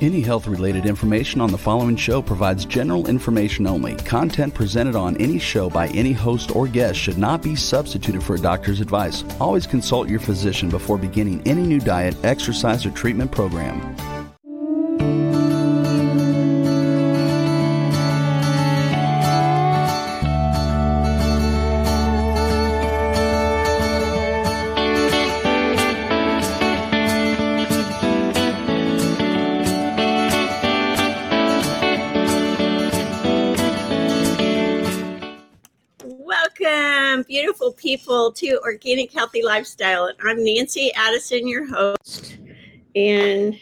Any health related information on the following show provides general information only. Content presented on any show by any host or guest should not be substituted for a doctor's advice. Always consult your physician before beginning any new diet, exercise, or treatment program. People, to Organic Healthy Lifestyle. And I'm Nancy Addison, your host. And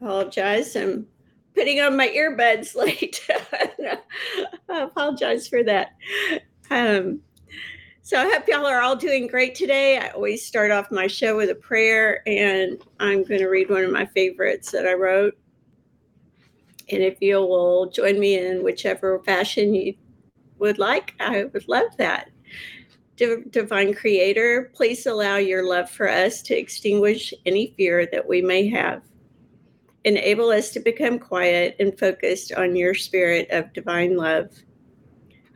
apologize, I'm putting on my earbuds late. I apologize for that. Um, so I hope y'all are all doing great today. I always start off my show with a prayer, and I'm going to read one of my favorites that I wrote. And if you will join me in whichever fashion you would like, I would love that. Div- Divine Creator, please allow your love for us to extinguish any fear that we may have. Enable us to become quiet and focused on your spirit of divine love.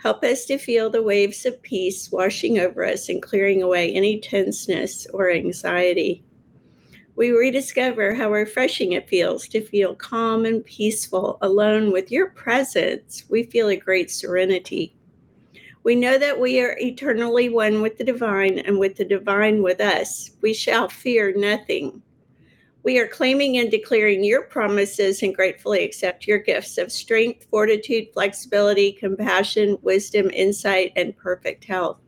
Help us to feel the waves of peace washing over us and clearing away any tenseness or anxiety. We rediscover how refreshing it feels to feel calm and peaceful alone with your presence. We feel a great serenity. We know that we are eternally one with the divine and with the divine with us. We shall fear nothing. We are claiming and declaring your promises and gratefully accept your gifts of strength, fortitude, flexibility, compassion, wisdom, insight, and perfect health.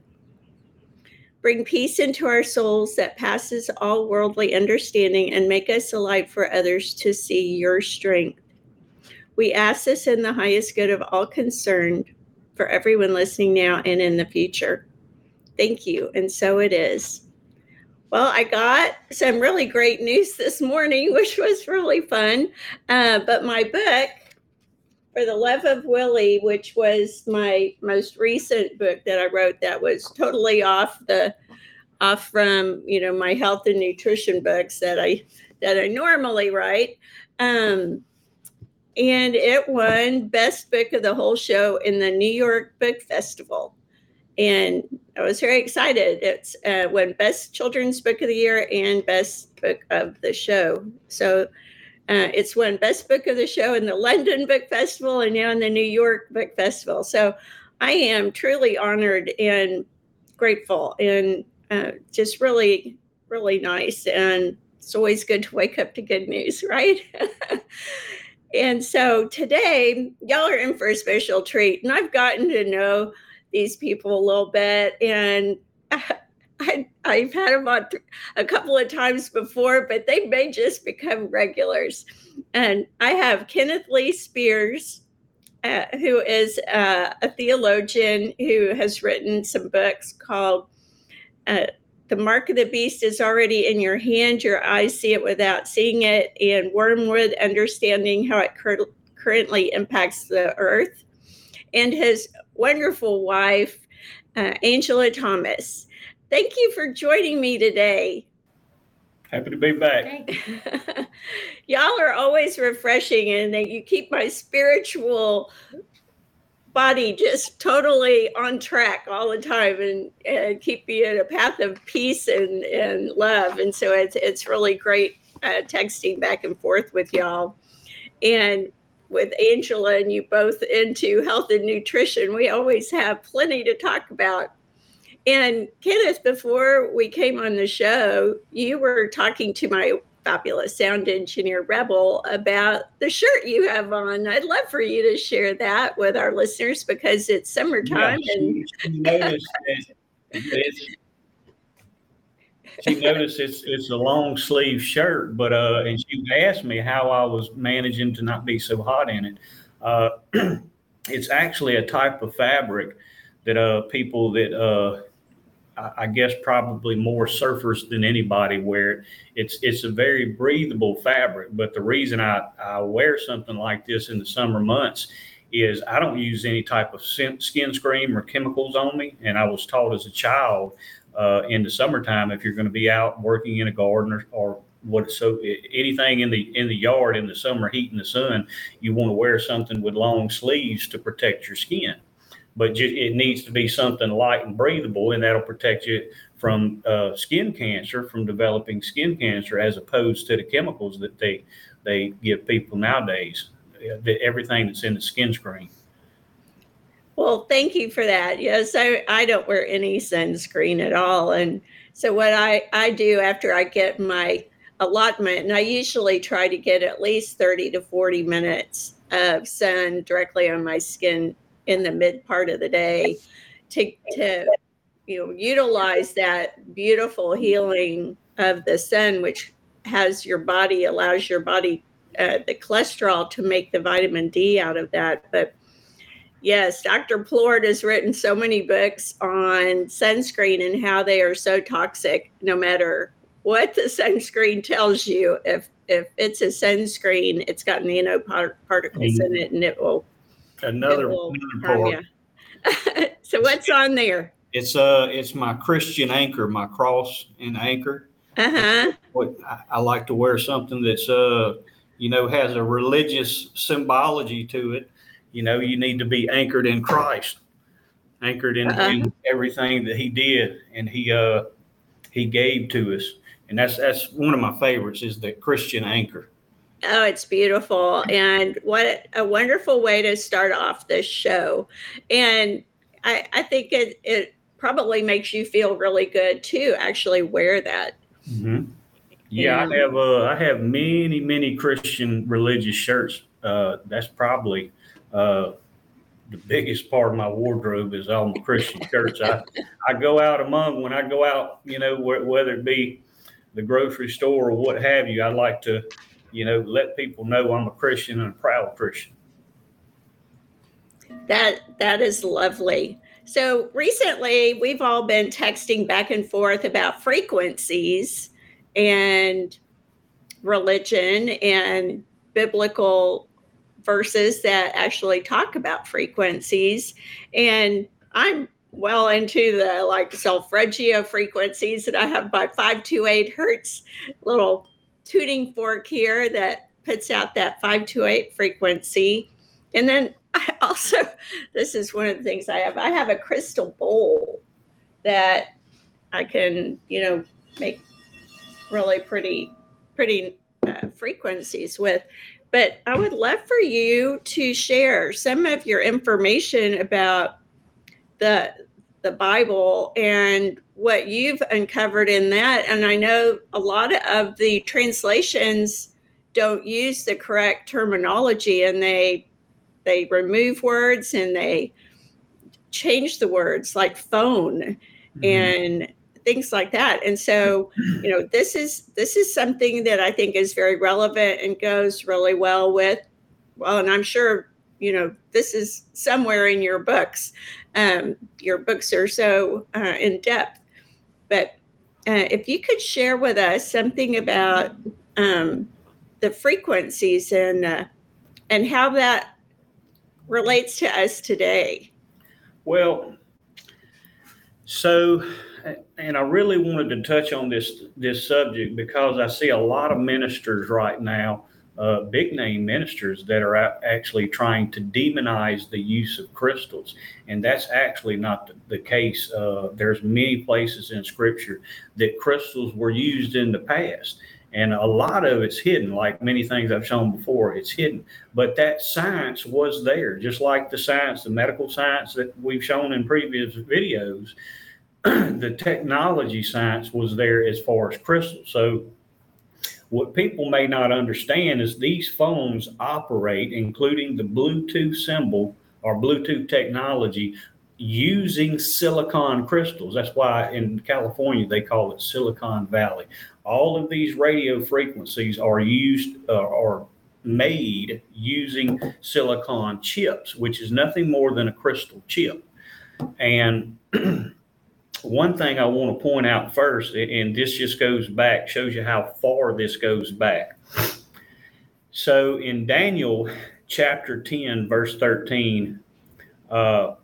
Bring peace into our souls that passes all worldly understanding and make us a light for others to see your strength. We ask this in the highest good of all concerned for everyone listening now and in the future. Thank you. And so it is. Well, I got some really great news this morning, which was really fun. Uh, but my book, For the Love of Willie, which was my most recent book that I wrote, that was totally off the off from you know my health and nutrition books that I that I normally write. Um, and it won best book of the whole show in the New York Book Festival. And I was very excited. It's uh, won best children's book of the year and best book of the show. So uh, it's won best book of the show in the London Book Festival and now in the New York Book Festival. So I am truly honored and grateful and uh, just really, really nice. And it's always good to wake up to good news, right? And so today, y'all are in for a special treat. And I've gotten to know these people a little bit. And I, I've had them on th- a couple of times before, but they may just become regulars. And I have Kenneth Lee Spears uh, who is uh, a theologian who has written some books called uh, The Mark of the Beast is Already in Your Hand, Your Eyes See It Without Seeing It, and Wormwood Understanding How It Cur- Currently Impacts the Earth, and his wonderful wife, uh, Angela Thomas. Thank you for joining me today. Happy to be back. Y'all are always refreshing, and that you keep my spiritual body just totally on track all the time, and, and keep me in a path of peace and, and love. And so it's it's really great uh, texting back and forth with y'all, and with Angela and you both into health and nutrition. We always have plenty to talk about. And Kenneth, before we came on the show, you were talking to my fabulous sound engineer Rebel about the shirt you have on. I'd love for you to share that with our listeners because it's summertime Yeah, and she, she noticed that it's, she noticed it's it's a long sleeve shirt, but uh, and she asked me how I was managing to not be so hot in it. Uh, it's actually a type of fabric that uh people that uh I guess probably more surfers than anybody wear it. It's it's a very breathable fabric, but the reason I, I wear something like this in the summer months is I don't use any type of skin cream or chemicals on me. And I was taught as a child uh, in the summertime, if you're going to be out working in a garden or, or what, so anything in the in the yard in the summer heat and the sun, you want to wear something with long sleeves to protect your skin. But ju- it needs to be something light and breathable, and that'll protect you from uh, skin cancer, from developing skin cancer, as opposed to the chemicals that they they give people nowadays. Uh, Everything that's in the skin screen. Well, thank you for that. Yes, I, I don't wear any sunscreen at all. And so what I, I do after I get my allotment, and I usually try to get at least 30 to 40 minutes of sun directly on my skin in the mid part of the day to, to you know, utilize that beautiful healing of the sun, which has your body, allows your body, uh, the cholesterol to make the vitamin D out of that. But Yes, Dr. Plord has written so many books on sunscreen and how they are so toxic no matter what the sunscreen tells you. If if it's a sunscreen, it's got nanoparticles in it and it will, Another, will another you. so what's on there? It's uh, it's my Christian anchor, my cross and anchor. Uh-huh. I, I like to wear something that's uh, you know, has a religious symbology to it. You know, you need to be anchored in Christ, anchored in, Uh-huh. in everything that He did and He uh, He gave to us. And that's that's one of my favorites is the Christian anchor. Oh, it's beautiful. And what a wonderful way to start off this show. And I, I think it, it probably makes you feel really good to actually wear that. Mm-hmm. Yeah, And- I have uh, I have many many Christian religious shirts. Uh, that's probably uh, the biggest part of my wardrobe is all my Christian shirts. I I go out among when I go out, you know, wh- whether it be the grocery store or what have you. I like to, you know, let people know I'm a Christian and a proud Christian. That that is lovely. So recently we've all been texting back and forth about frequencies and religion and biblical verses that actually talk about frequencies. And I'm well into the like Solfeggio frequencies that I have my 528 hertz little tuning fork here that puts out that 528 frequency. And then I also, this is one of the things I have. I have a crystal bowl that I can, you know, make really pretty, pretty uh, frequencies with. But I would love for you to share some of your information about the the Bible and what you've uncovered in that. And I know a lot of the translations don't use the correct terminology and they they remove words and they change the words like phone and things like that and so you know this is this is something that i think is very relevant and goes really well with well and i'm sure you know, this is somewhere in your books. Um, your books are so uh, in depth. But uh, if you could share with us something about um, the frequencies and uh, and how that relates to us today. Well, so, and I really wanted to touch on this this subject because I see a lot of ministers right now, uh, big name ministers that are actually trying to demonize the use of crystals, and that's actually not the, case. Uh, there's many places in Scripture that crystals were used in the past. And a lot of it's hidden like many things i've shown before it's hidden. But that science was there just like the science the medical science that we've shown in previous videos the technology science was there as far as crystals. So what people may not understand is these phones operate including the bluetooth symbol or bluetooth technology using silicon crystals. That's why in California they call it Silicon Valley. All of these radio frequencies are used uh, are made using silicon chips, which is nothing more than a crystal chip. And one thing I want to point out first, and this just goes back, shows you how far this goes back. So in Daniel chapter 10, verse 13, uh,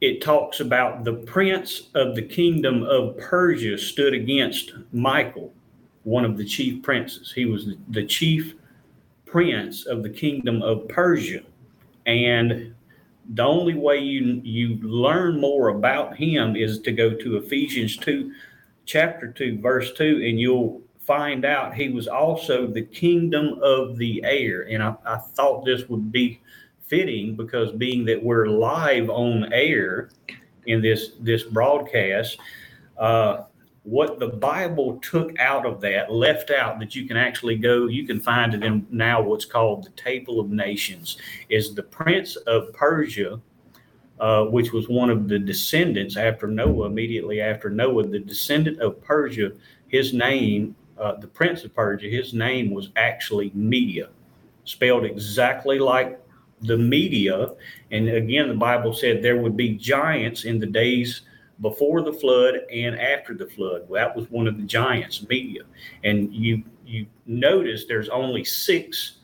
it talks about the prince of the kingdom of Persia stood against Michael, one of the chief princes. He was the chief prince of the kingdom of Persia. And the only way you you learn more about him is to go to Ephesians 2 chapter 2 verse 2 and you'll find out he was also the kingdom of the air. And I, I thought this would be fitting because being that we're live on air in this this broadcast, uh, what the Bible took out of that, left out that you can actually go, you can find it in now what's called the Table of Nations, is the Prince of Persia, uh, which was one of the descendants after Noah, immediately after Noah, the descendant of Persia, his name, uh, the Prince of Persia, his name was actually Media, spelled exactly like the media. And again, the Bible said there would be giants in the days before the flood and after the flood. That was one of the giants, media. And you you notice there's only six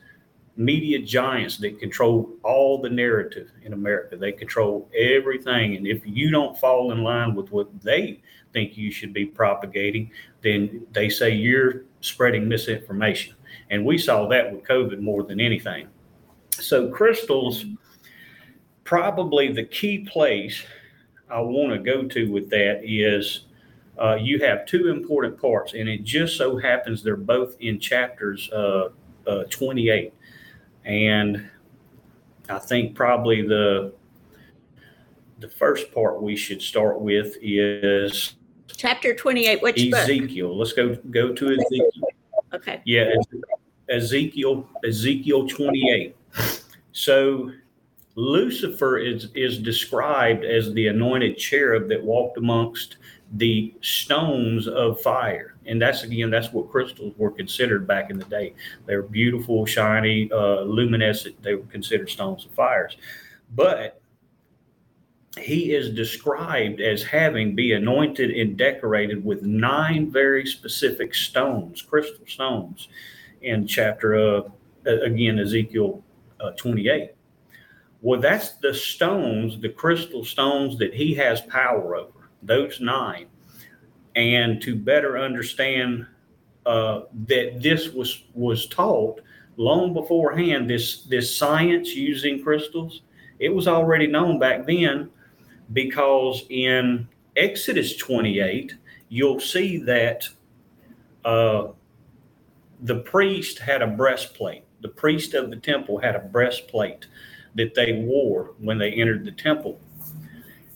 media giants that control all the narrative in America. They control everything. And if you don't fall in line with what they think you should be propagating, then they say you're spreading misinformation. And we saw that with COVID more than anything. So crystals, probably the key place I want to go to with that is uh, you have two important parts, and it just so happens they're both in chapters uh, uh, 28. And I think probably the the first part we should start with is chapter 28 which ezekiel book? let's go go to ezekiel okay yeah ezekiel ezekiel 28 so Lucifer is is described as the anointed cherub that walked amongst the stones of fire, and that's again that's what crystals were considered back in the day. They were beautiful, shiny, uh, luminescent. They were considered stones of fires, but he is described as having be anointed and decorated with nine very specific stones, crystal stones, in chapter uh, again Ezekiel uh, 28. Well, that's the stones, the crystal stones that he has power over, those nine. And to better understand uh, that this was was taught long beforehand, this this science using crystals, it was already known back then because in Exodus 28, you'll see that uh, the priest had a breastplate the priest of the temple had a breastplate that they wore when they entered the temple.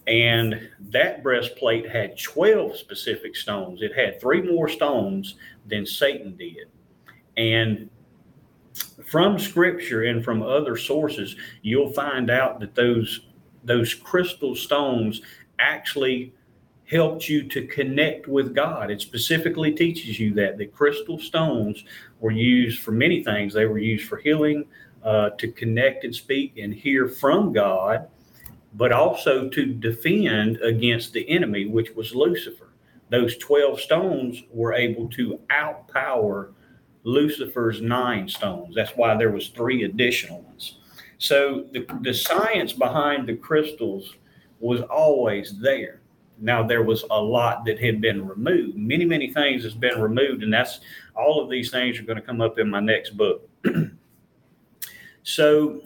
And that breastplate had 12 specific stones. It had three more stones than Satan did. And from scripture and from other sources, you'll find out that those those crystal stones actually helped you to connect with God. It specifically teaches you that the crystal stones were used for many things. They were used for healing, uh, to connect and speak and hear from God, but also to defend against the enemy, which was Lucifer. Those 12 stones were able to outpower Lucifer's nine stones. That's why there was three additional ones. So the, the science behind the crystals was always there. Now there was a lot that had been removed. Many, many things has been removed, and that's all of these things are going to come up in my next book. so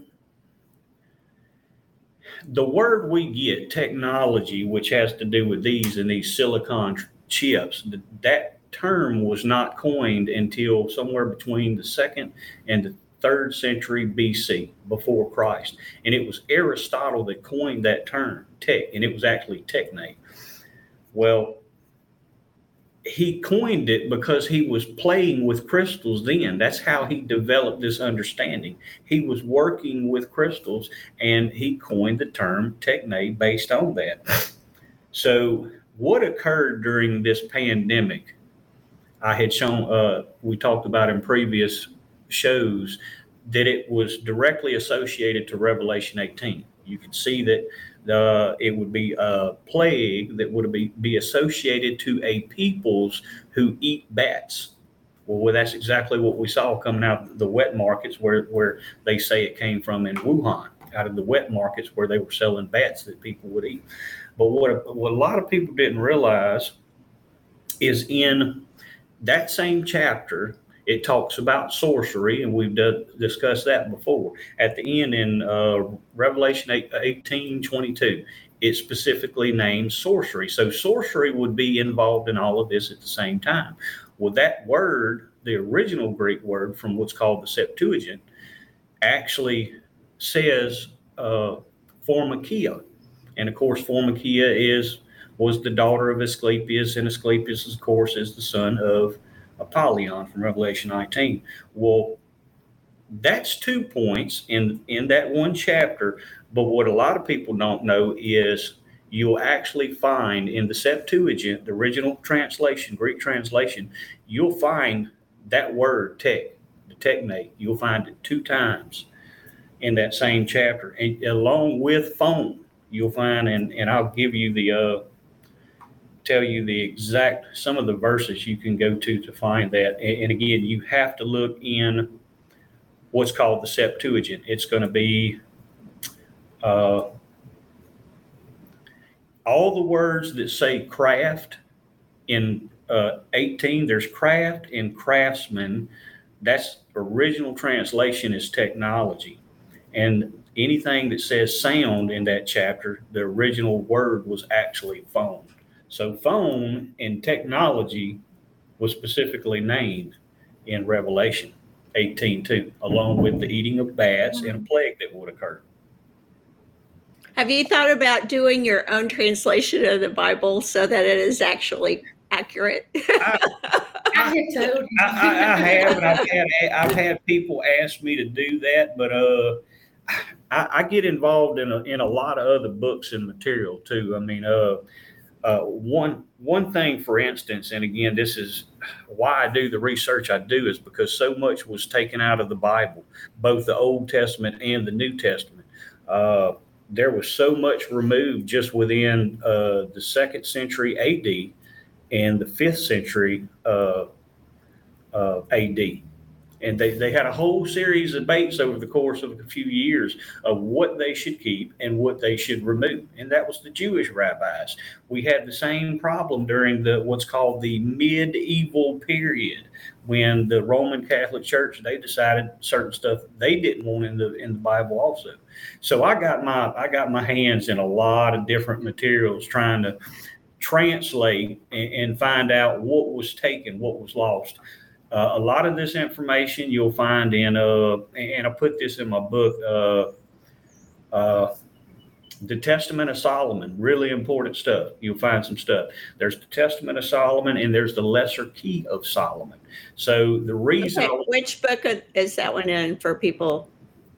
the word we get, technology, which has to do with these and these silicon chips, that term was not coined until somewhere between the second and the third century BC, before Christ. And it was Aristotle that coined that term, tech, and it was actually techne. Well, he coined it because he was playing with crystals then. That's how he developed this understanding. He was working with crystals and he coined the term techne based on that. So, what occurred during this pandemic? I had shown, uh, we talked about in previous shows, that it was directly associated to Revelation 18. You can see that uh, it would be a plague that would be, be associated to a peoples who eat bats. Well, that's exactly what we saw coming out of the wet markets where, where they say it came from in Wuhan, out of the wet markets where they were selling bats that people would eat. But what, what a lot of people didn't realize is in that same chapter, it talks about sorcery, and we've d- discussed that before. At the end in uh, Revelation 8, 18 22, it specifically names sorcery. So sorcery would be involved in all of this at the same time. Well, that word, the original Greek word from what's called the Septuagint, actually says uh, Pharmakia. And of course, Pharmakia is was the daughter of Asclepius, and Asclepius, of course, is the son of Apollyon from Revelation 19. Well, that's two points in in that one chapter. But what a lot of people don't know is you'll actually find in the Septuagint, the original translation, Greek translation, you'll find that word tech, the techne, you'll find it two times in that same chapter, and along with phone, you'll find, and and I'll give you the uh, tell you the exact some of the verses you can go to to find that. And, again, you have to look in what's called the Septuagint. It's going to be uh, all the words that say craft in uh, 18. There's craft and craftsman. That's original translation is technology, and anything that says sound in that chapter, the original word was actually phone. So phone and technology was specifically named in Revelation 18:2, along with the eating of bats and a plague that would occur. Have you thought about doing your own translation of the Bible so that it is actually accurate? I, I, I, I have, and I've had I've had people ask me to do that, but uh, I, I get involved in a, in a lot of other books and material too. I mean, uh, uh, one one thing, for instance, and again, this is why I do the research I do, is because so much was taken out of the Bible, both the Old Testament and the New Testament. Uh, there was so much removed just within uh, the second century AD and the fifth century uh, AD and they, they had a whole series of debates over the course of a few years of what they should keep and what they should remove. And that was the jewish rabbis. We had the same problem during the what's called the medieval period when the roman catholic church they decided certain stuff they didn't want in the in the bible also. So i got my i got my hands in a lot of different materials trying to translate and, and find out what was taken what was lost uh, a lot of this information you'll find in, uh, and I put this in my book, uh, uh, the Testament of Solomon. Really important stuff. You'll find some stuff. There's the Testament of Solomon, and there's the Lesser Key of Solomon. So the reason, okay, which book is that one in for people?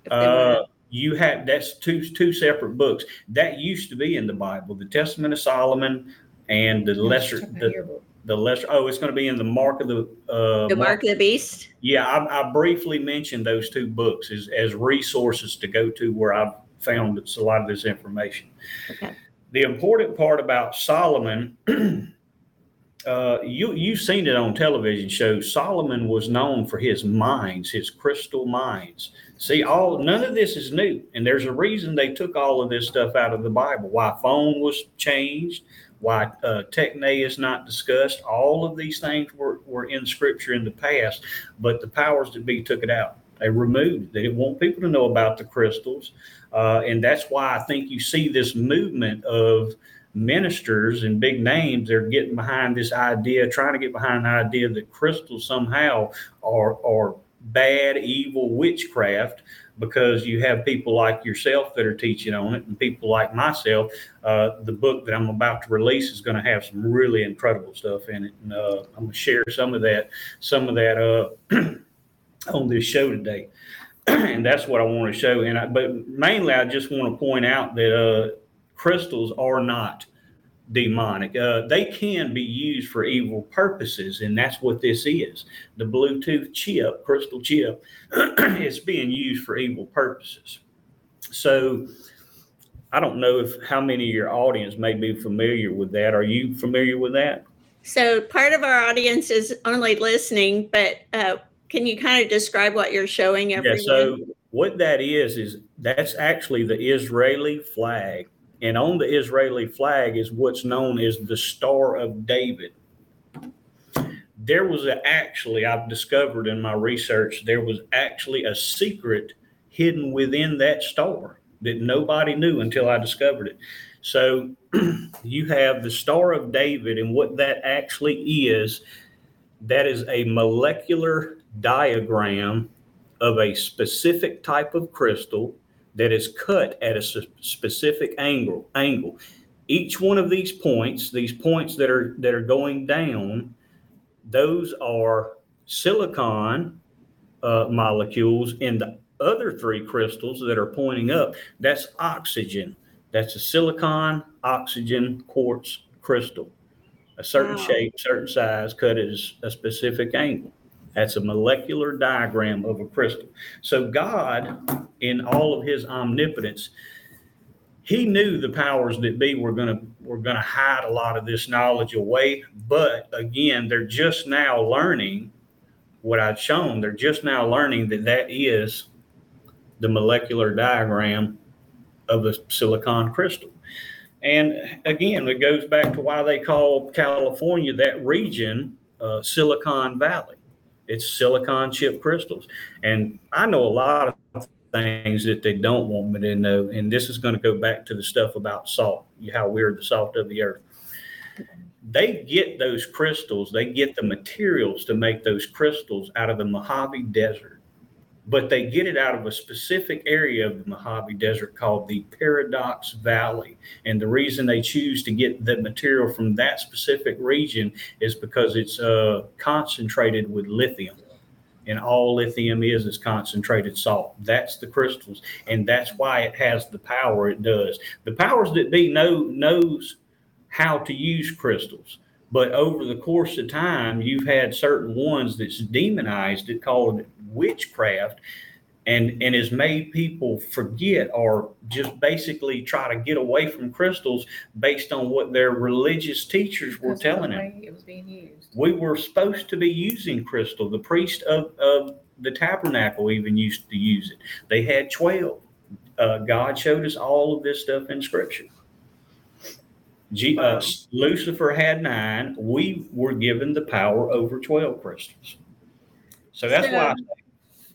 Uh, you have that's two two separate books that used to be in the Bible: the Testament of Solomon and the Lesser. The, the lesser. Oh, it's going to be in the mark of the uh, The Mark of the Beast. Yeah, I, I briefly mentioned those two books as, as resources to go to where I've found a lot of this information. Okay. The important part about Solomon, uh, you you've seen it on television shows. Solomon was known for his mines, his crystal mines. See, all none of this is new, and there's a reason they took all of this stuff out of the Bible. Why phone was changed, why uh, techne is not discussed. All of these things were, were in Scripture in the past, but the powers that be took it out. They removed it. They didn't want people to know about the crystals, uh, and that's why I think you see this movement of ministers and big names. They're getting behind this idea, trying to get behind the idea that crystals somehow are are bad, evil witchcraft because you have people like yourself that are teaching on it and people like myself. Uh, the book that I'm about to release is going to have some really incredible stuff in it. And uh, I'm going to share some of that, some of that uh, on this show today. and that's what I want to show. And I, but mainly, I just want to point out that uh, crystals are not demonic. Uh, they can be used for evil purposes, and that's what this is. The Bluetooth chip, crystal chip, is being used for evil purposes. So I don't know if how many of your audience may be familiar with that. Are you familiar with that? So part of our audience is only listening, but uh, can you kind of describe what you're showing everyone? Yeah. So what that is is that's actually the Israeli flag and on the Israeli flag is what's known as the Star of David. There was a, actually, I've discovered in my research, there was actually a secret hidden within that star that nobody knew until I discovered it. So you have the Star of David, and what that actually is, that is a molecular diagram of a specific type of crystal that is cut at a specific angle angle. Each one of these points these points that are that are going down those are silicon uh, molecules and the other three crystals that are pointing up that's oxygen. That's a silicon oxygen quartz crystal. A certain wow. shape certain size cut at a specific angle that's a molecular diagram of a crystal. So God, in all of his omnipotence, he knew the powers that be were going to were going to hide a lot of this knowledge away. But again they're just now learning what i've shown. They're just now learning that that is the molecular diagram of a silicon crystal. And again it goes back to why they call california that region uh, silicon valley it's silicon chip crystals. And I know a lot of things that they don't want me to know. And this is going to go back to the stuff about salt, how we're the salt of the earth. They get those crystals, they get the materials to make those crystals out of the Mojave Desert but they get it out of a specific area of the Mojave Desert called the Paradox Valley. And the reason they choose to get the material from that specific region is because it's uh, concentrated with lithium. And all lithium is is concentrated salt. That's the crystals, and that's why it has the power it does. The powers that be know knows how to use crystals but over the course of time, you've had certain ones that's demonized it, called witchcraft, and and has made people forget or just basically try to get away from crystals based on what their religious teachers were That's telling the them. It was being used. We were supposed to be using crystal. The priest of, of the tabernacle even used to use it. They had 12. Uh, God showed us all of this stuff in scripture. G, uh, Lucifer had nine. We were given the power over 12 crystals. So that's why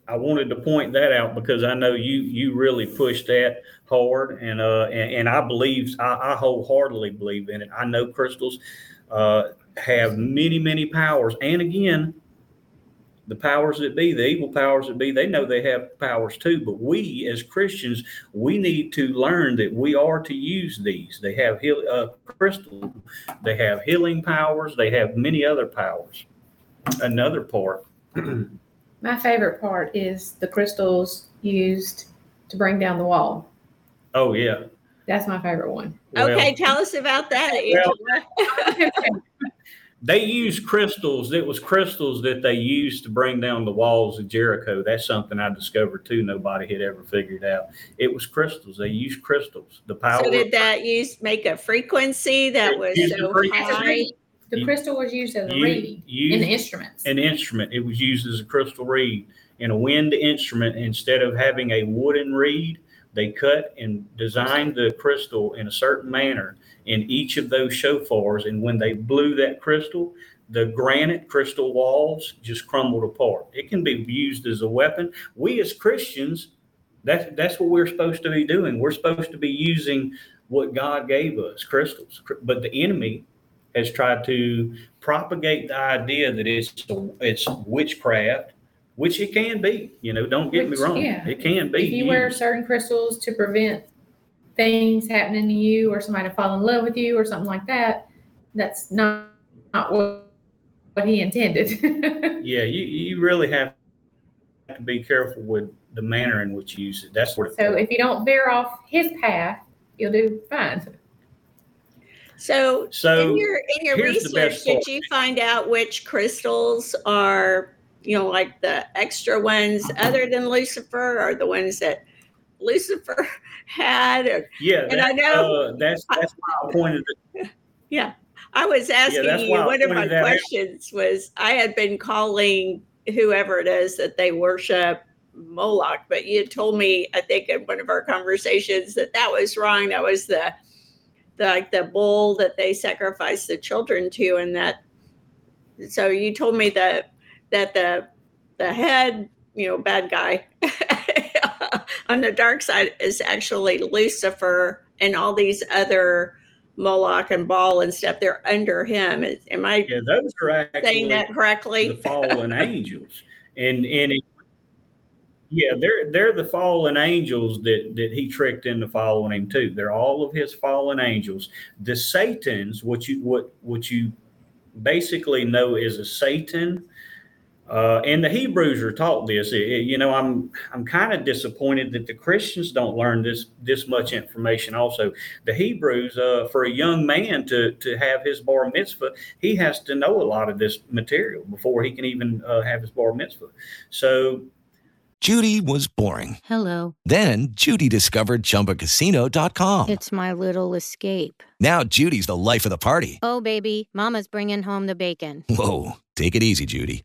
I, I wanted to point that out because I know you you really pushed that hard, and uh, and, and I believe I, I wholeheartedly believe in it. I know crystals uh, have many many powers, and again, the powers that be, the evil powers that be, they know they have powers too. But we as Christians, we need to learn that we are to use these. They have heal, uh, crystal, they have healing powers, they have many other powers. Another part. My favorite part is the crystals used to bring down the wall. Oh yeah. That's my favorite one. okay, tell us about that. Well, they used crystals. It was crystals that they used to bring down the walls of Jericho. That's something I discovered too. Nobody had ever figured out. It was crystals. They used crystals. The power. So did that use make a frequency that was so high? The You- crystal was used as a you- reed you- in the instruments. an instrument. It was used as a crystal reed in a wind instrument. Instead of having a wooden reed, they cut and designed the crystal in a certain manner in each of those shofars. And when they blew that crystal, the granite crystal walls just crumbled apart. It can be used as a weapon. We as Christians, that's that's what we're supposed to be doing. We're supposed to be using what God gave us, crystals. But the enemy has tried to propagate the idea that it's it's witchcraft, which it can be. You know, don't get Which, me wrong, yeah. it can be. if you wear certain crystals to prevent things happening to you or somebody to fall in love with you or something like that, that's not, not what, what he intended. yeah, you you really have to be careful with the manner in which you use it. That's what. so if you don't veer off his path, you'll do fine. So, So in your in your research, did you find out which crystals are you know like the extra ones uh-huh. other than Lucifer, or the ones that Lucifer had? Or, yeah, and I know- uh, that's that's why I pointed. It, I was asking that's you. One of my that out. questions was I had been calling whoever it is that they worship Moloch, but you told me I think in one of our conversations that that was wrong. That was the the like the bull that they sacrificed the children to, and that. So you told me that that the the head, you know, bad guy on the dark side is actually Lucifer and all these other Moloch and Baal and stuff. They're under him. Am I yeah, those are actually saying that correctly? the fallen angels, and and it, yeah, they're they're the fallen angels that that he tricked into following him too. They're all of his fallen angels. The Satans, what you what what you basically know is a Satan. Uh, and the Hebrews are taught this. It- it- you know, I'm I'm kind of disappointed that the Christians don't learn this this much information. Also, the Hebrews, uh, for a young man to to have his bar mitzvah, he has to know a lot of this material before he can even uh, have his bar mitzvah. So Judy was boring. Hello. Then Judy discovered ChumbaCasino.com. It's my little escape. Now Judy's the life of the party. Oh, baby, Mama's bringing home the bacon. Whoa, take it easy, Judy.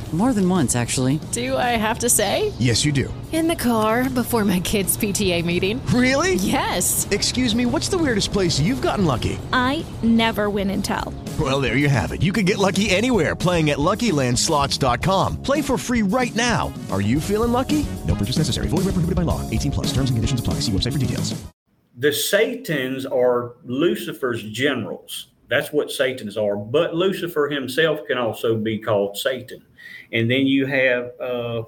More than once, actually. Do I have to say? Yes, you do. In the car before my kids' PTA meeting. Really? Yes. Excuse me, what's the weirdest place you've gotten lucky? I never win and tell. Well, there you have it. You can get lucky anywhere playing at LuckyLandSlots.com. Play for free right now. Are you feeling lucky? No purchase necessary. Void where prohibited by law. 18 plus. Terms and conditions apply. See website for details. the Satans are Lucifer's generals. That's what Satans are. But Lucifer himself can also be called Satan. And then you have uh,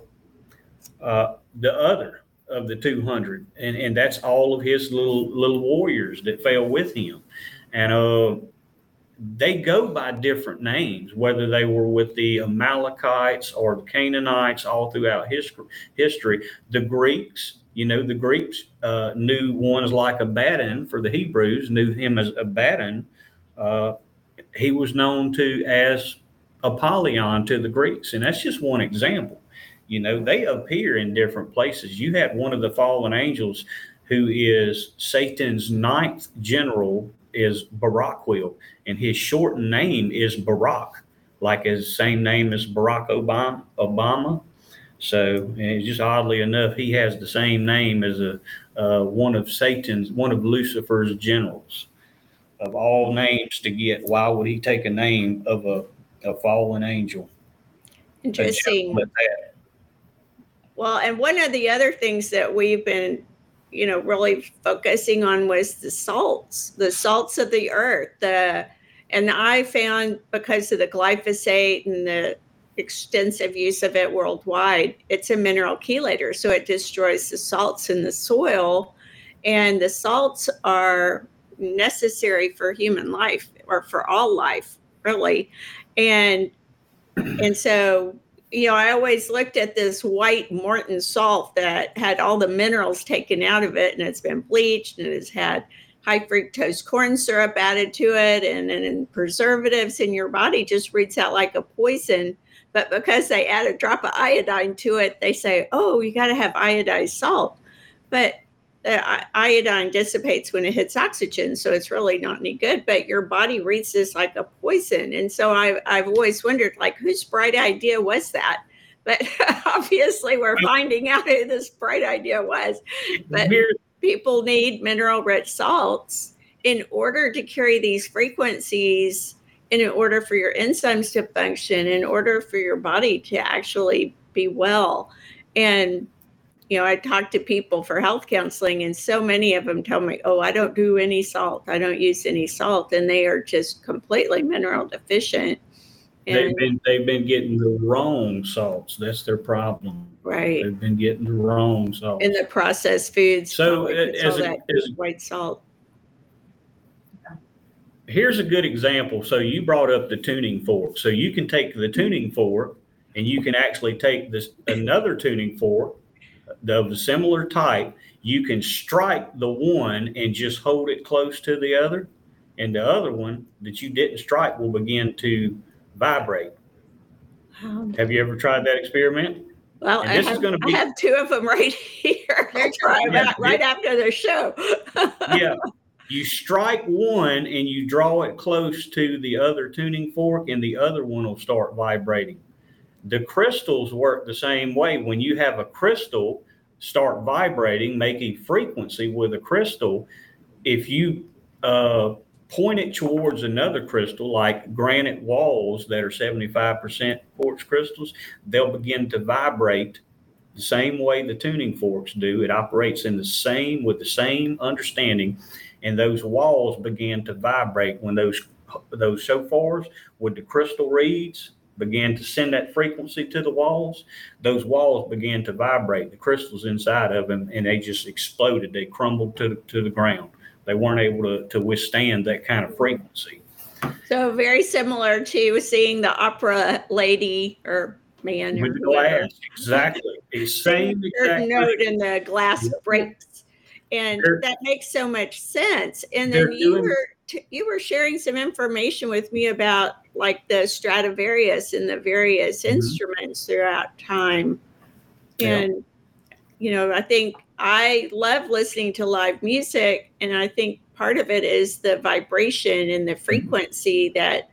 uh, the other of the 200, and, and that's all of his little little warriors that fell with him. And uh, they go by different names, whether they were with the Amalekites or the Canaanites all throughout history. history. The Greeks, you know, the Greeks uh, knew ones like Abaddon for the Hebrews, knew him as Abaddon. Uh, he was known to as Apollyon to the Greeks. And that's just one example. You know, they appear in different places. You had one of the fallen angels who is Satan's ninth general is Barakwil, and his shortened name is Barak, like his same name as Barack Obama. Obama. So, just oddly enough, he has the same name as a uh, one of Satan's, one of Lucifer's generals. Of all names to get, why would he take a name of a, a fallen angel? Interesting. general at that. Well, and one of the other things that we've been, you know, really focusing on was the salts, the salts of the earth. The and I found because of the glyphosate and the extensive use of it worldwide, it's a mineral chelator. So it destroys the salts in the soil. And the salts are necessary for human life or for all life, really. And and so you know, I always looked at this white Morton salt that had all the minerals taken out of it and it's been bleached and it's had high fructose corn syrup added to it and, and, and preservatives in your body just reads out like a poison. But because they add a drop of iodine to it, they say, oh, you got to have iodized salt. But Uh, iodine dissipates when it hits oxygen, so it's really not any good. But your body reads this like a poison, and so I've I've always wondered, like, whose bright idea was that? But obviously, we're finding out who this bright idea was. But people need mineral-rich salts in order to carry these frequencies, in order for your enzymes to function, in order for your body to actually be well, and you know, I talk to people for health counseling, and so many of them tell me, "Oh, I don't do any salt. I don't use any salt," and they are just completely mineral deficient. And, they've been they've been getting the wrong salts. That's their problem. Right. They've been getting the wrong salts. In the processed foods. So uh, as, a, as white salt. Here's a good example. So you brought up the tuning fork. So you can take the tuning fork, and you can actually take this another tuning fork of a similar type, you can strike the one and just hold it close to the other, and the other one that you didn't strike will begin to vibrate. Um, have you ever tried that experiment? Well, I have, be, I have, two of them right here. I'll try yeah, that right after the show. yeah. You strike one and you draw it close to the other tuning fork, and the other one will start vibrating. The crystals work the same way. When you have a crystal start vibrating, making frequency with a crystal, if you uh, point it towards another crystal, like granite walls that are 75% quartz crystals, they'll begin to vibrate the same way the tuning forks do. It operates in the same, with the same understanding. And those walls begin to vibrate when those those shofars with the crystal reeds began to send that frequency to the walls, those walls began to vibrate, the crystals inside of them, and they just exploded. They crumbled to, to the ground. They weren't able to, to withstand that kind of frequency. So, very similar to seeing the opera lady or man with the glass. Exactly. The same exact note in the glass breaks. And they're, that makes so much sense. And then you doing, were you were sharing some information with me about like the Stradivarius and the various mm-hmm. instruments throughout time. And yeah. you know, I think I love listening to live music, and I think part of it is the vibration and the mm-hmm. frequency mm-hmm. that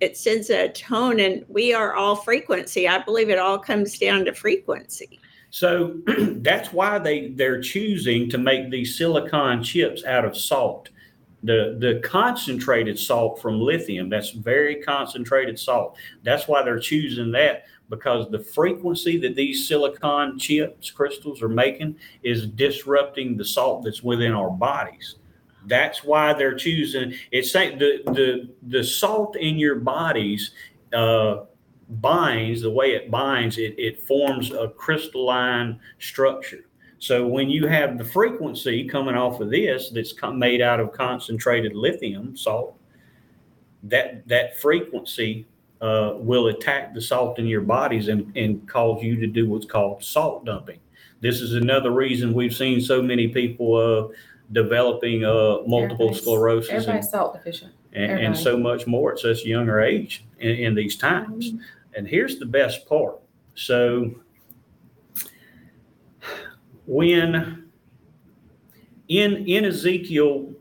it sends a tone, and we are all frequency. I believe it all comes down to frequency. So that's why they they're choosing to make these silicon chips out of salt the the concentrated salt from lithium that's very concentrated salt. That's why they're choosing that because the frequency that these silicon chips crystals are making is disrupting the salt that's within our bodies. That's why they're choosing it's the the the salt in your bodies uh, binds the way it binds it it forms a crystalline structure so when you have the frequency coming off of this that's made out of concentrated lithium salt, that that frequency uh, will attack the salt in your bodies and, and cause you to do what's called salt dumping. This is another reason we've seen so many people uh, developing uh, multiple everybody's, sclerosis everybody's and, salt deficient. And, and, so much more at such a younger age in, in these times. Mm-hmm. And here's the best part. So when in in Ezekiel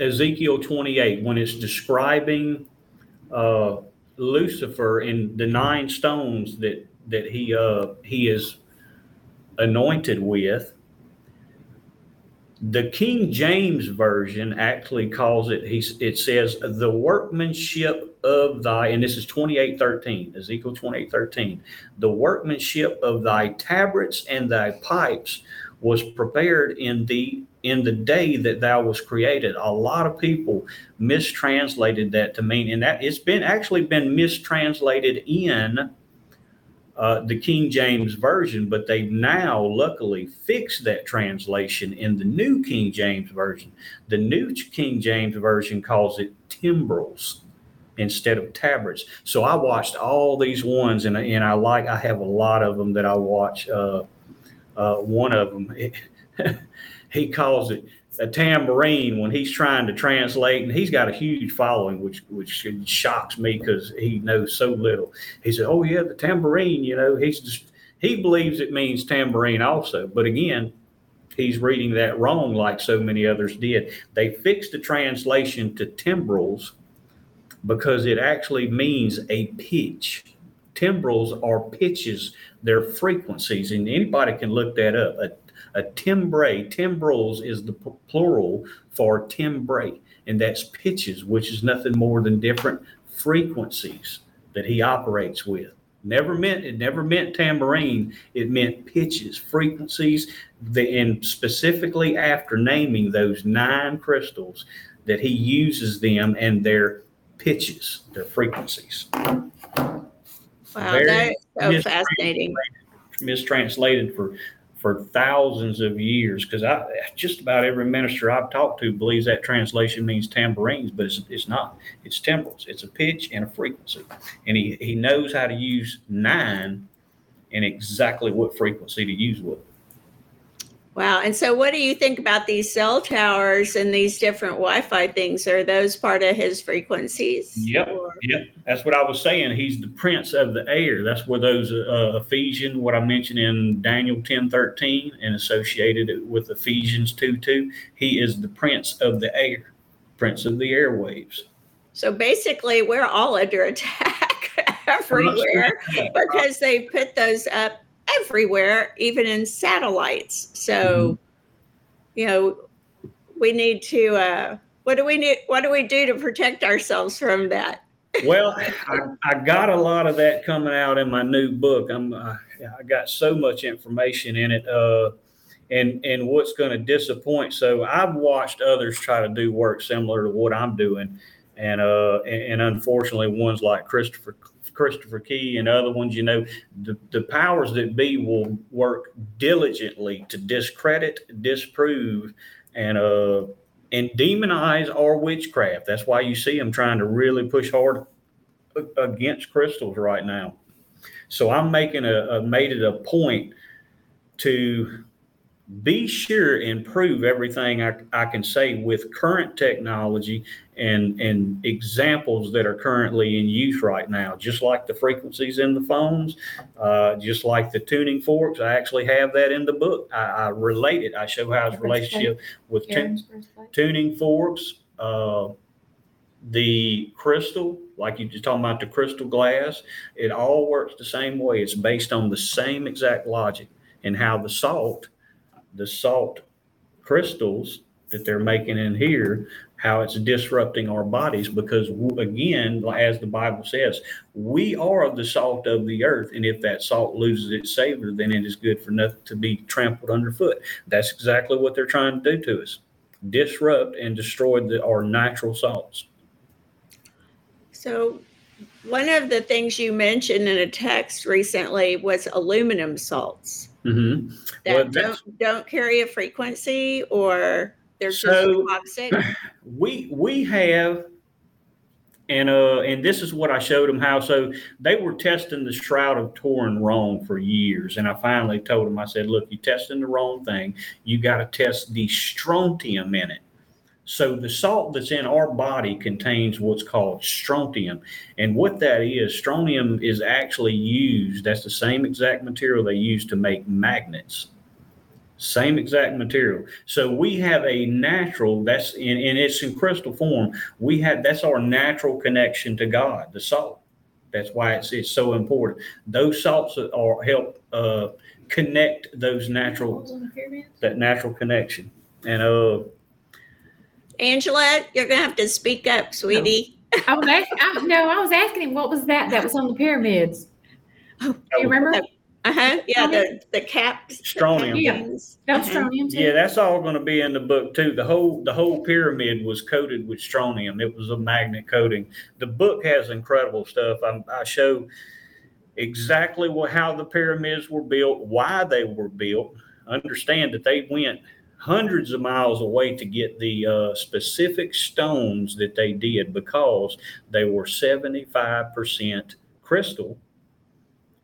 Ezekiel 28 when it's describing uh, Lucifer and the nine stones that that he uh, he is anointed with the King James version actually calls it he it says the workmanship of thy and this is 2813 Ezekiel 2813 the workmanship of thy tabrets and thy pipes was prepared in the in the day that thou was created. A lot of people mistranslated that to mean and that it's been actually been mistranslated in uh, the King James Version, but they've now luckily fixed that translation in the New King James Version. The New King James Version calls it timbrels instead of tabrets. So I watched all these ones, and, and I like, I have a lot of them that I watch. Uh, uh, one of them, he calls it a tambourine when he's trying to translate, and he's got a huge following, which which shocks me because he knows so little. He said, "Oh yeah, the tambourine." You know, he's just he believes it means tambourine also, but again, he's reading that wrong, like so many others did. They fixed the translation to timbrels because it actually means a pitch. Timbrels are pitches; they're frequencies, and anybody can look that up. A a timbre, timbrels is the p- plural for timbre, and that's pitches, which is nothing more than different frequencies that he operates with. Never meant it never meant tambourine. It meant pitches, frequencies, the, and specifically after naming those nine crystals, that he uses them and their pitches, their frequencies. Wow, that is so fascinating. Mistranslated for for thousands of years because I just about every minister I've talked to believes that translation means tambourines, but it's, it's not. It's timbrels. It's a pitch and a frequency, and he he knows how to use nine and exactly what frequency to use with. Wow. And so, what do you think about these cell towers and these different Wi Fi things? Are those part of his frequencies? Yep. Yep. That's what I was saying. He's the prince of the air. That's where those uh, Ephesians, what I mentioned in Daniel 10 13 and associated it with Ephesians 2 2. He is the prince of the air, prince of the airwaves. So, basically, we're all under attack everywhere because they put those up everywhere, even in satellites. So, mm-hmm. you know, we need to. Uh, what do we need? What do we do to protect ourselves from that? well, I, I, got a lot of that coming out in my new book. I'm uh, I got so much information in it. Uh, and and what's going to disappoint. So I've watched others try to do work similar to what I'm doing, and uh and, and unfortunately ones like Christopher Christopher Key and other ones, you know, the, the powers that be will work diligently to discredit, disprove, and uh and demonize our witchcraft. That's why you see them trying to really push hard against crystals right now. So I'm making a, a made it a point to be sure and prove everything I, I can say with current technology and and examples that are currently in use right now. Just like the frequencies in the phones uh, just like the tuning forks i actually have that in the book. I, I relate it. I show how it's relationship with tu- tuning forks uh, the crystal like you just talking about the crystal glass it all works the same way. It's based on the same exact logic and how the salt the salt crystals that they're making in here, how it's disrupting our bodies because, again, as the Bible says, we are the salt of the earth. And if that salt loses its savor, then it is good for nothing to be trampled underfoot. That's exactly what they're trying to do to us disrupt and destroy the, our natural salts. So, one of the things you mentioned in a text recently was aluminum salts mm-hmm. that well, don't, don't carry a frequency or they're so, just toxic. We we have and uh and this is what I showed them how so they were testing the shroud of Turin wrong for years and I finally told them I said look you're testing the wrong thing you got to test the strontium in it so the salt that's in our body contains what's called strontium. And what that is, strontium is actually used, that's the same exact material they use to make magnets. Same exact material. So we have a natural, that's in, in it's in crystal form. We have that's our natural connection to God, the salt. That's why it's it's so important. Those salts are help uh, connect those natural that natural connection. And uh Angela, you're gonna have to speak up, sweetie. I was asking, I, no, I was asking him what was that that was on the pyramids. Oh, do you remember? Uh huh. Yeah, the the caps. Strontium. Yeah, that's strontium too. Yeah, that's all going to be in the book too. The whole the whole pyramid was coated with strontium. It was a magnet coating. The book has incredible stuff. I, I show exactly what, how the pyramids were built, why they were built. Understand that they went hundreds of miles away to get the uh, specific stones that they did because they were 75% crystal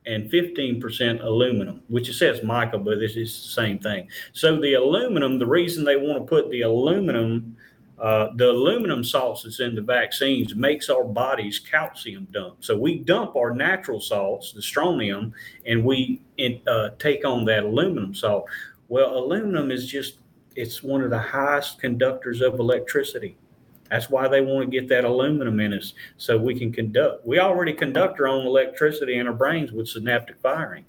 and 15% aluminum, which it says mica, but this is the same thing. So the aluminum, the reason they want to put the aluminum, uh, the aluminum salts that's in the vaccines makes our bodies calcium dump. So we dump our natural salts, the strontium, and we uh, take on that aluminum salt. Well, aluminum is just, it's one of the highest conductors of electricity. That's why they want to get that aluminum in us so we can conduct. We already conduct our own electricity in our brains with synaptic firing.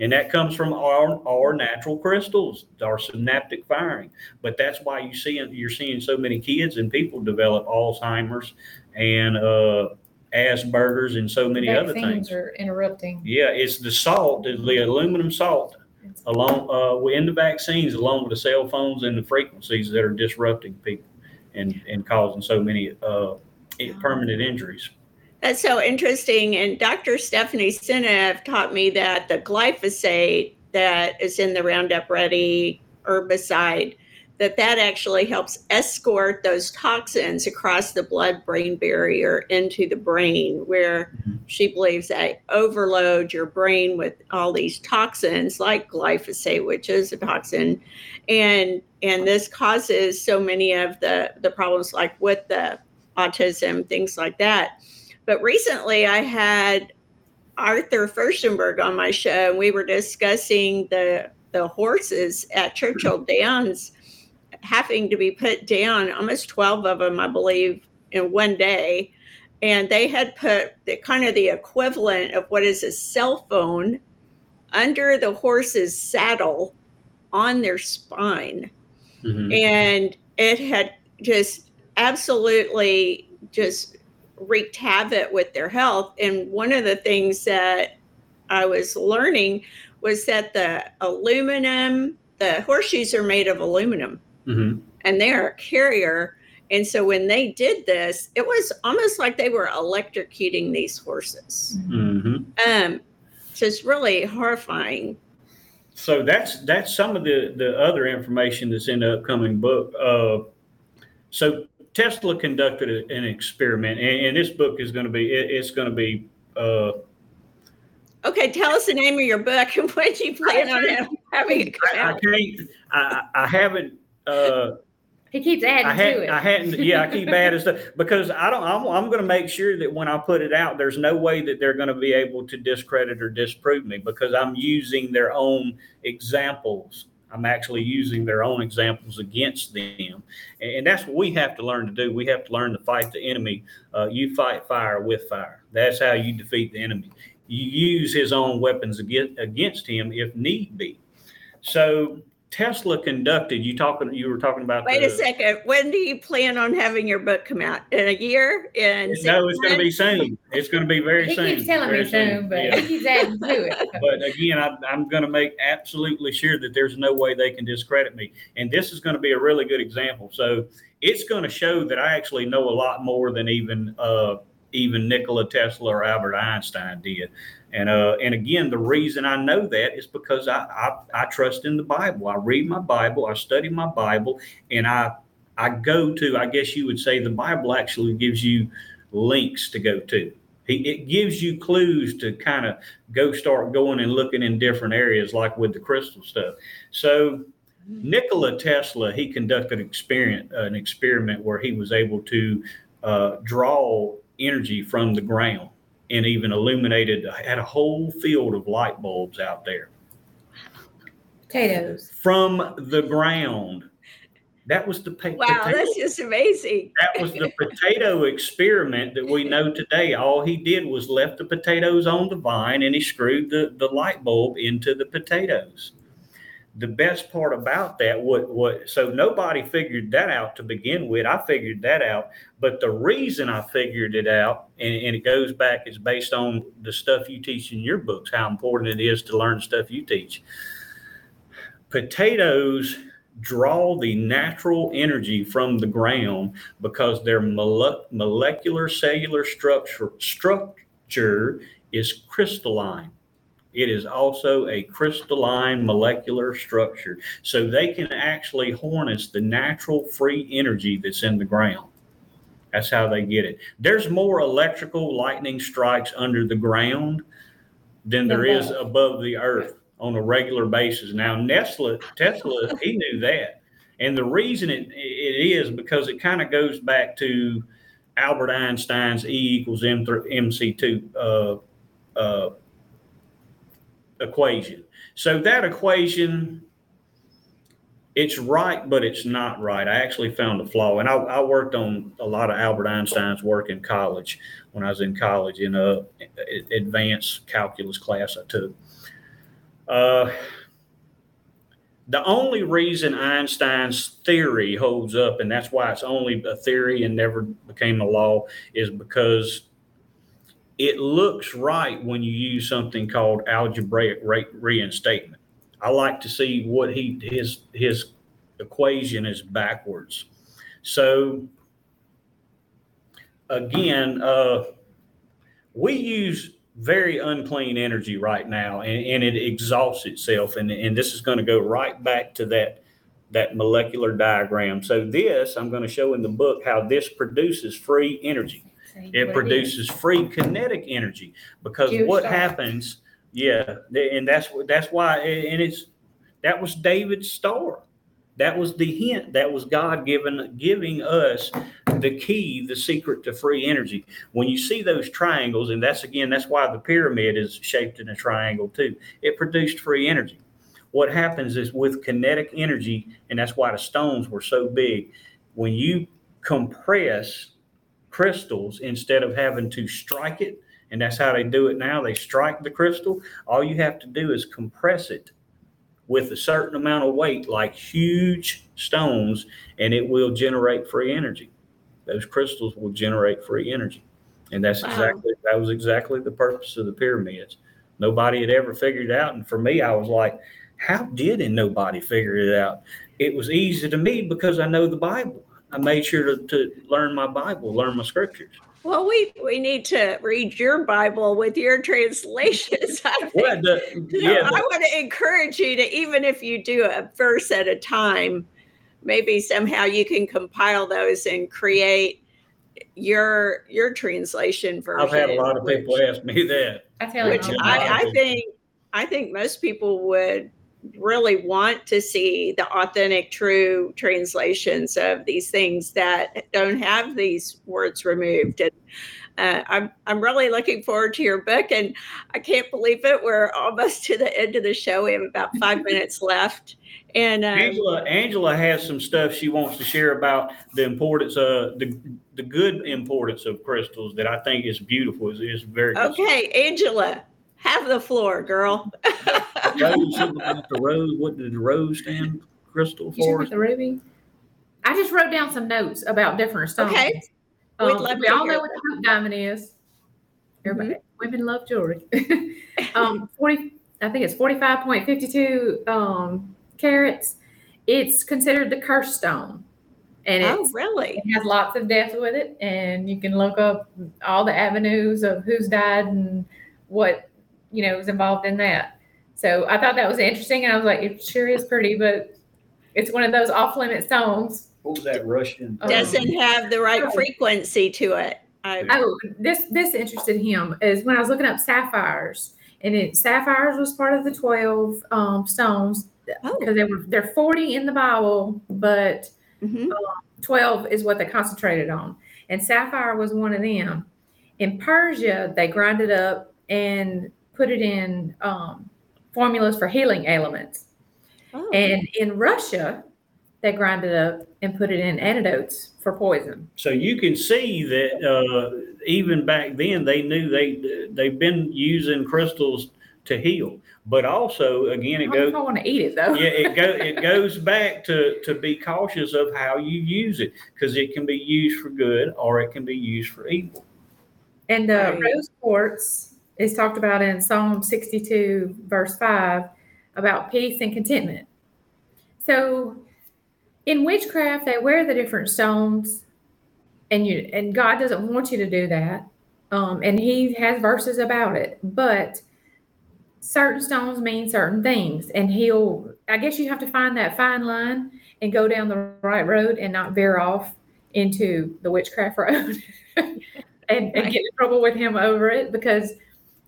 And that comes from our, our natural crystals, our synaptic firing. But that's why you see you're seeing so many kids and people develop Alzheimer's and uh, Asperger's and so many Vaccines other things. are interrupting. Yeah, it's the salt, the, the aluminum salt, along uh, in the vaccines, along with the cell phones and the frequencies that are disrupting people and and causing so many uh, permanent injuries. That's so interesting. And Dr. Stephanie Seneff taught me that the glyphosate that is in the Roundup Ready herbicide, that that actually helps escort those toxins across the blood-brain barrier into the brain, where mm-hmm. she believes that overload your brain with all these toxins like glyphosate, which is a toxin, and and this causes so many of the the problems like with the autism, things like that. But recently, I had Arthur Firstenberg on my show, and we were discussing the the horses at Churchill Downs having to be put down, almost twelve of them, I believe, in one day, and they had put the kind of the equivalent of what is a cell phone under the horse's saddle on their spine Mm-hmm. and it had just absolutely just wreaked havoc with their health. And one of the things that I was learning was that the aluminum, the horseshoes are made of aluminum Mm-hmm. and they're a carrier. And so when they did this, it was almost like they were electrocuting these horses. Mm-hmm. Um, just really horrifying. So that's that's some of the the other information that's in the upcoming book. Uh, so Tesla conducted a- an experiment, and, and this book is going to be it, it's going to be. Uh, Okay, tell us the name of your book and when you plan on having it I, I can't. I, I haven't. Uh, He keeps adding I to hadn't, it. I hadn't, yeah, I keep adding stuff because I don't, I'm, I'm going to make sure that when I put it out, there's no way that they're going to be able to discredit or disprove me because I'm using their own examples. I'm actually using their own examples against them. And, and that's what we have to learn to do. We have to learn to fight the enemy. Uh, you fight fire with fire. That's how you defeat the enemy. You use his own weapons against him if need be. So Tesla conducted, you talking, you were talking about Wait the, a second. When do you plan on having your book come out? In a year? In six No, it's going to be months? soon. It's going to be very he soon. keeps telling very me soon, but Yeah. he keeps adding to it. But again, I, I'm going to make absolutely sure that there's no way they can discredit me. And this is going to be a really good example. So it's going to show that I actually know a lot more than even uh, even Nikola Tesla or Albert Einstein did. And uh, and again, the reason I know that is because I, I I trust in the Bible. I read my Bible, I study my Bible, and I I go to. I guess you would say the Bible actually gives you links to go to. It it gives you clues to kind of go start going and looking in different areas, like with the crystal stuff. So Nikola Tesla, he conducted experiment, an experiment where he was able to uh, draw energy from the ground and even illuminated, had a whole field of light bulbs out there Potatoes. from the ground. That was the pa- Wow, potato- that's just amazing. that was the potato experiment that we know today. All he did was left the potatoes on the vine and he screwed the, the light bulb into the potatoes. The best part about that, what what so nobody figured that out to begin with. I figured that out, but the reason I figured it out, and, and it goes back, is based on the stuff you teach in your books, how important it is to learn stuff you teach. Potatoes draw the natural energy from the ground because their mole- molecular cellular structure structure is crystalline. It is also a crystalline molecular structure. So they can actually harness the natural free energy that's in the ground. That's how they get it. There's more electrical lightning strikes under the ground than there is above the earth on a regular basis. Now, Tesla, Tesla, he knew that. And the reason it, it is because it kind of goes back to Albert Einstein's E equals M MC2 uh, uh, equation. So that equation, it's right, but it's not right. I actually found a flaw, and I, I worked on a lot of Albert Einstein's work in college when I was in college in a advanced calculus class I took. Uh, the only reason Einstein's theory holds up, and that's why it's only a theory and never became a law, is because it looks right when you use something called algebraic rate reinstatement. I like to see what he his his equation is backwards. So again, uh, we use very unclean energy right now, and, and it exhausts itself, and and this is going to go right back to that that molecular diagram. So this I'm going to show in the book how this produces free energy. It produces free kinetic energy because what happens, yeah, and that's that's why, and it's that was David's star. That was the hint. That was God given giving us the key, the secret to free energy. When you see those triangles, and that's again, that's why the pyramid is shaped in a triangle too. It produced free energy. What happens is with kinetic energy, and that's why the stones were so big. When you compress crystals instead of having to strike it, and that's how they do it now. They strike the crystal. All you have to do is compress it with a certain amount of weight, like huge stones, and it will generate free energy. Those crystals will generate free energy. And that's Wow. exactly that was exactly the purpose of the pyramids. Nobody had ever figured it out. And for me, I was like, how did nobody figure it out? It was easy to me because I know the Bible. I made sure to, to learn my Bible, learn my scriptures. Well, we we need to read your Bible with your translations. I think. Well, the, So yeah, I the- want to encourage you to, even if you do a verse at a time, maybe somehow you can compile those and create your your translation version. I've had a lot of people ask me that. I tell you, which I, I think I think most people would really want to see the authentic, true translations of these things that don't have these words removed. And uh, I'm I'm really looking forward to your book, and I can't believe it. We're almost to the end of the show. We have about five minutes left, and um, Angela, Angela has some stuff she wants to share about the importance of the the good importance of crystals that I think is beautiful. is is very good. okay, Angela, have the floor, girl. Rose, something about the rose. What did the rose stand crystal for? about the ruby? I just wrote down some notes about different stones. Okay. We'd Um, love we to all hear know what the Hope diamond is. Everybody, women love jewelry. um, forty, I think it's forty-five point fifty-two um, carats. It's considered the curse stone, and Oh, really? it has lots of depth with it. And you can look up all the avenues of who's died and what you know was involved in that. So I thought that was interesting, and I was like, it sure is pretty, but it's one of those off-limit stones. What was that Russian? Um, Doesn't have the right frequency to it. I, Oh, this this interested him is when I was looking up sapphires, and it sapphires was part of the twelve um, stones Oh. because they were they're forty in the Bible, but Mhm. um, twelve is what they concentrated on, and sapphire was one of them. In Persia, they grind it up and put it in um, formulas for healing ailments, Oh. and in Russia, they grind it up and put it in antidotes for poison. So you can see that uh, even back then they knew they they've been using crystals to heal, but also again it don't goes I want to eat it though. yeah, it go it goes back to to be cautious of how you use it because it can be used for good or it can be used for evil. And the Right. rose quartz is talked about in Psalm 62, verse 5, about peace and contentment. So in witchcraft, they wear the different stones, and you and God doesn't want you to do that. um, and he has verses about it. But certain stones mean certain things, and he'll. I guess you have to find that fine line and go down the right road and not veer off into the witchcraft road and, and get in trouble with him over it because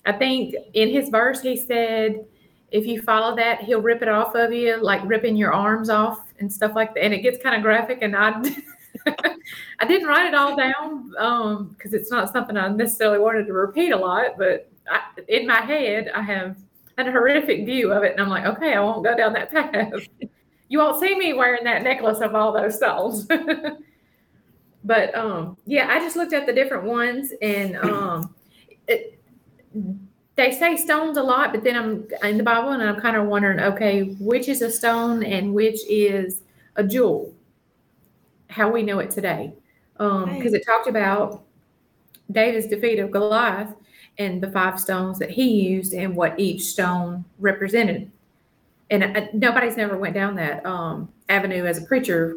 I think in his verse he said if you follow that he'll rip it off of you like ripping your arms off and stuff like that and it gets kind of graphic and I I didn't write it all down um because it's not something I necessarily wanted to repeat a lot but I, in my head I have a horrific view of it and I'm like okay I won't go down that path you won't see me wearing that necklace of all those souls. but um yeah i just looked at the different ones and um it, they say stones a lot but then i'm in the bible and i'm kind of wondering okay which is a stone and which is a jewel? How we know it today. Um because it talked about david's defeat of goliath and the five stones that he used and what each stone represented. And uh, nobody's never went down that um avenue as a preacher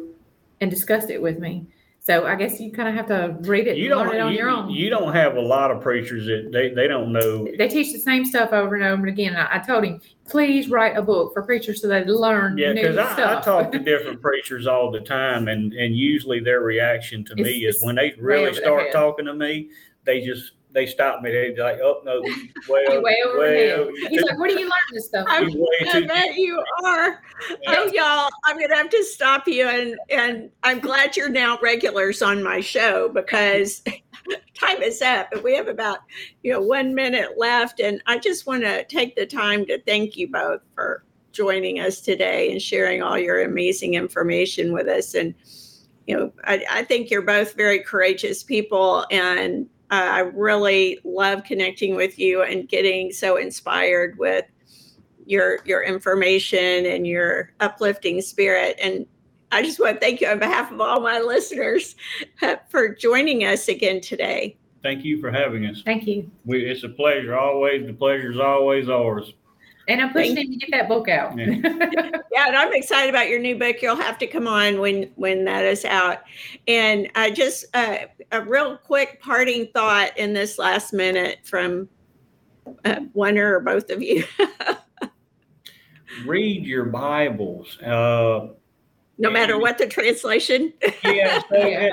and discussed it with me so I guess you kind of have to read it You don't. it on you, your own. you don't have a lot of preachers that they, they don't know. they teach the same stuff over and over again. I, I told him, please write a book for preachers so they learn Yeah, new because I, I talk to different preachers all the time, and and usually their reaction to me is when they really start talking to me, they just they stop me. They like, oh no, way, You're over, way over way over- He's like, where do you learn this stuff? I, You're I bet you are. Oh, y'all, I'm going to have to stop you. And, and I'm glad you're now regulars on my show because time is up. And we have about, you know, one minute left. And I just want to take the time to thank you both for joining us today and sharing all your amazing information with us. And, you know, I, I think you're both very courageous people. And uh, I really love connecting with you and getting so inspired with your your information and your uplifting spirit and i just want to thank you on behalf of all my listeners uh, for joining us again today Thank you for having us. Thank you. We, it's a pleasure. Always, the pleasure is always ours. And I'm pushing him to get that book out. Yeah. yeah and i'm excited about your new book you'll have to come on when when that is out and i just uh, a real quick parting thought in this last minute from uh, one or both of you Read your Bibles. Uh, no matter what the translation yeah, so, uh,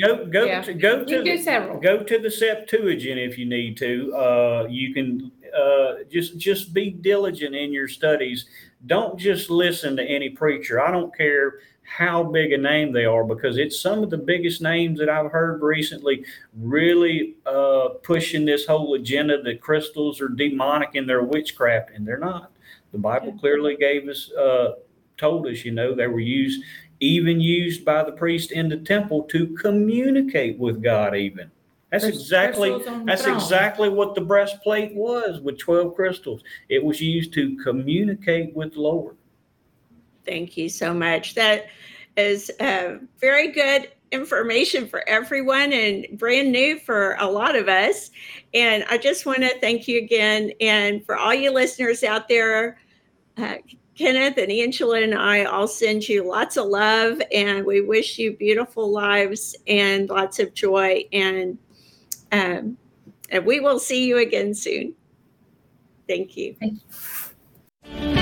go go Yeah. to go to the, go to the Septuagint if you need to. Uh, you can uh, just just be diligent in your studies. Don't just listen to any preacher. I don't care how big a name they are because it's some of the biggest names that I've heard recently really uh, pushing this whole agenda that crystals are demonic and they're witchcraft, and they're not. The Bible clearly gave us, uh, told us, you know, they were used, even used by the priest in the temple to communicate with God. Even that's Crys- exactly crystals on the that's throne. exactly what the breastplate was with twelve crystals. It was used to communicate with the Lord. Thank you so much. That is uh, very good information for everyone and brand new for a lot of us. And I just want to thank you again. And for all you listeners out there, uh, Kenneth and Angela and I all send you lots of love and we wish you beautiful lives and lots of joy. And, um, and we will see you again soon. Thank you. Thank you.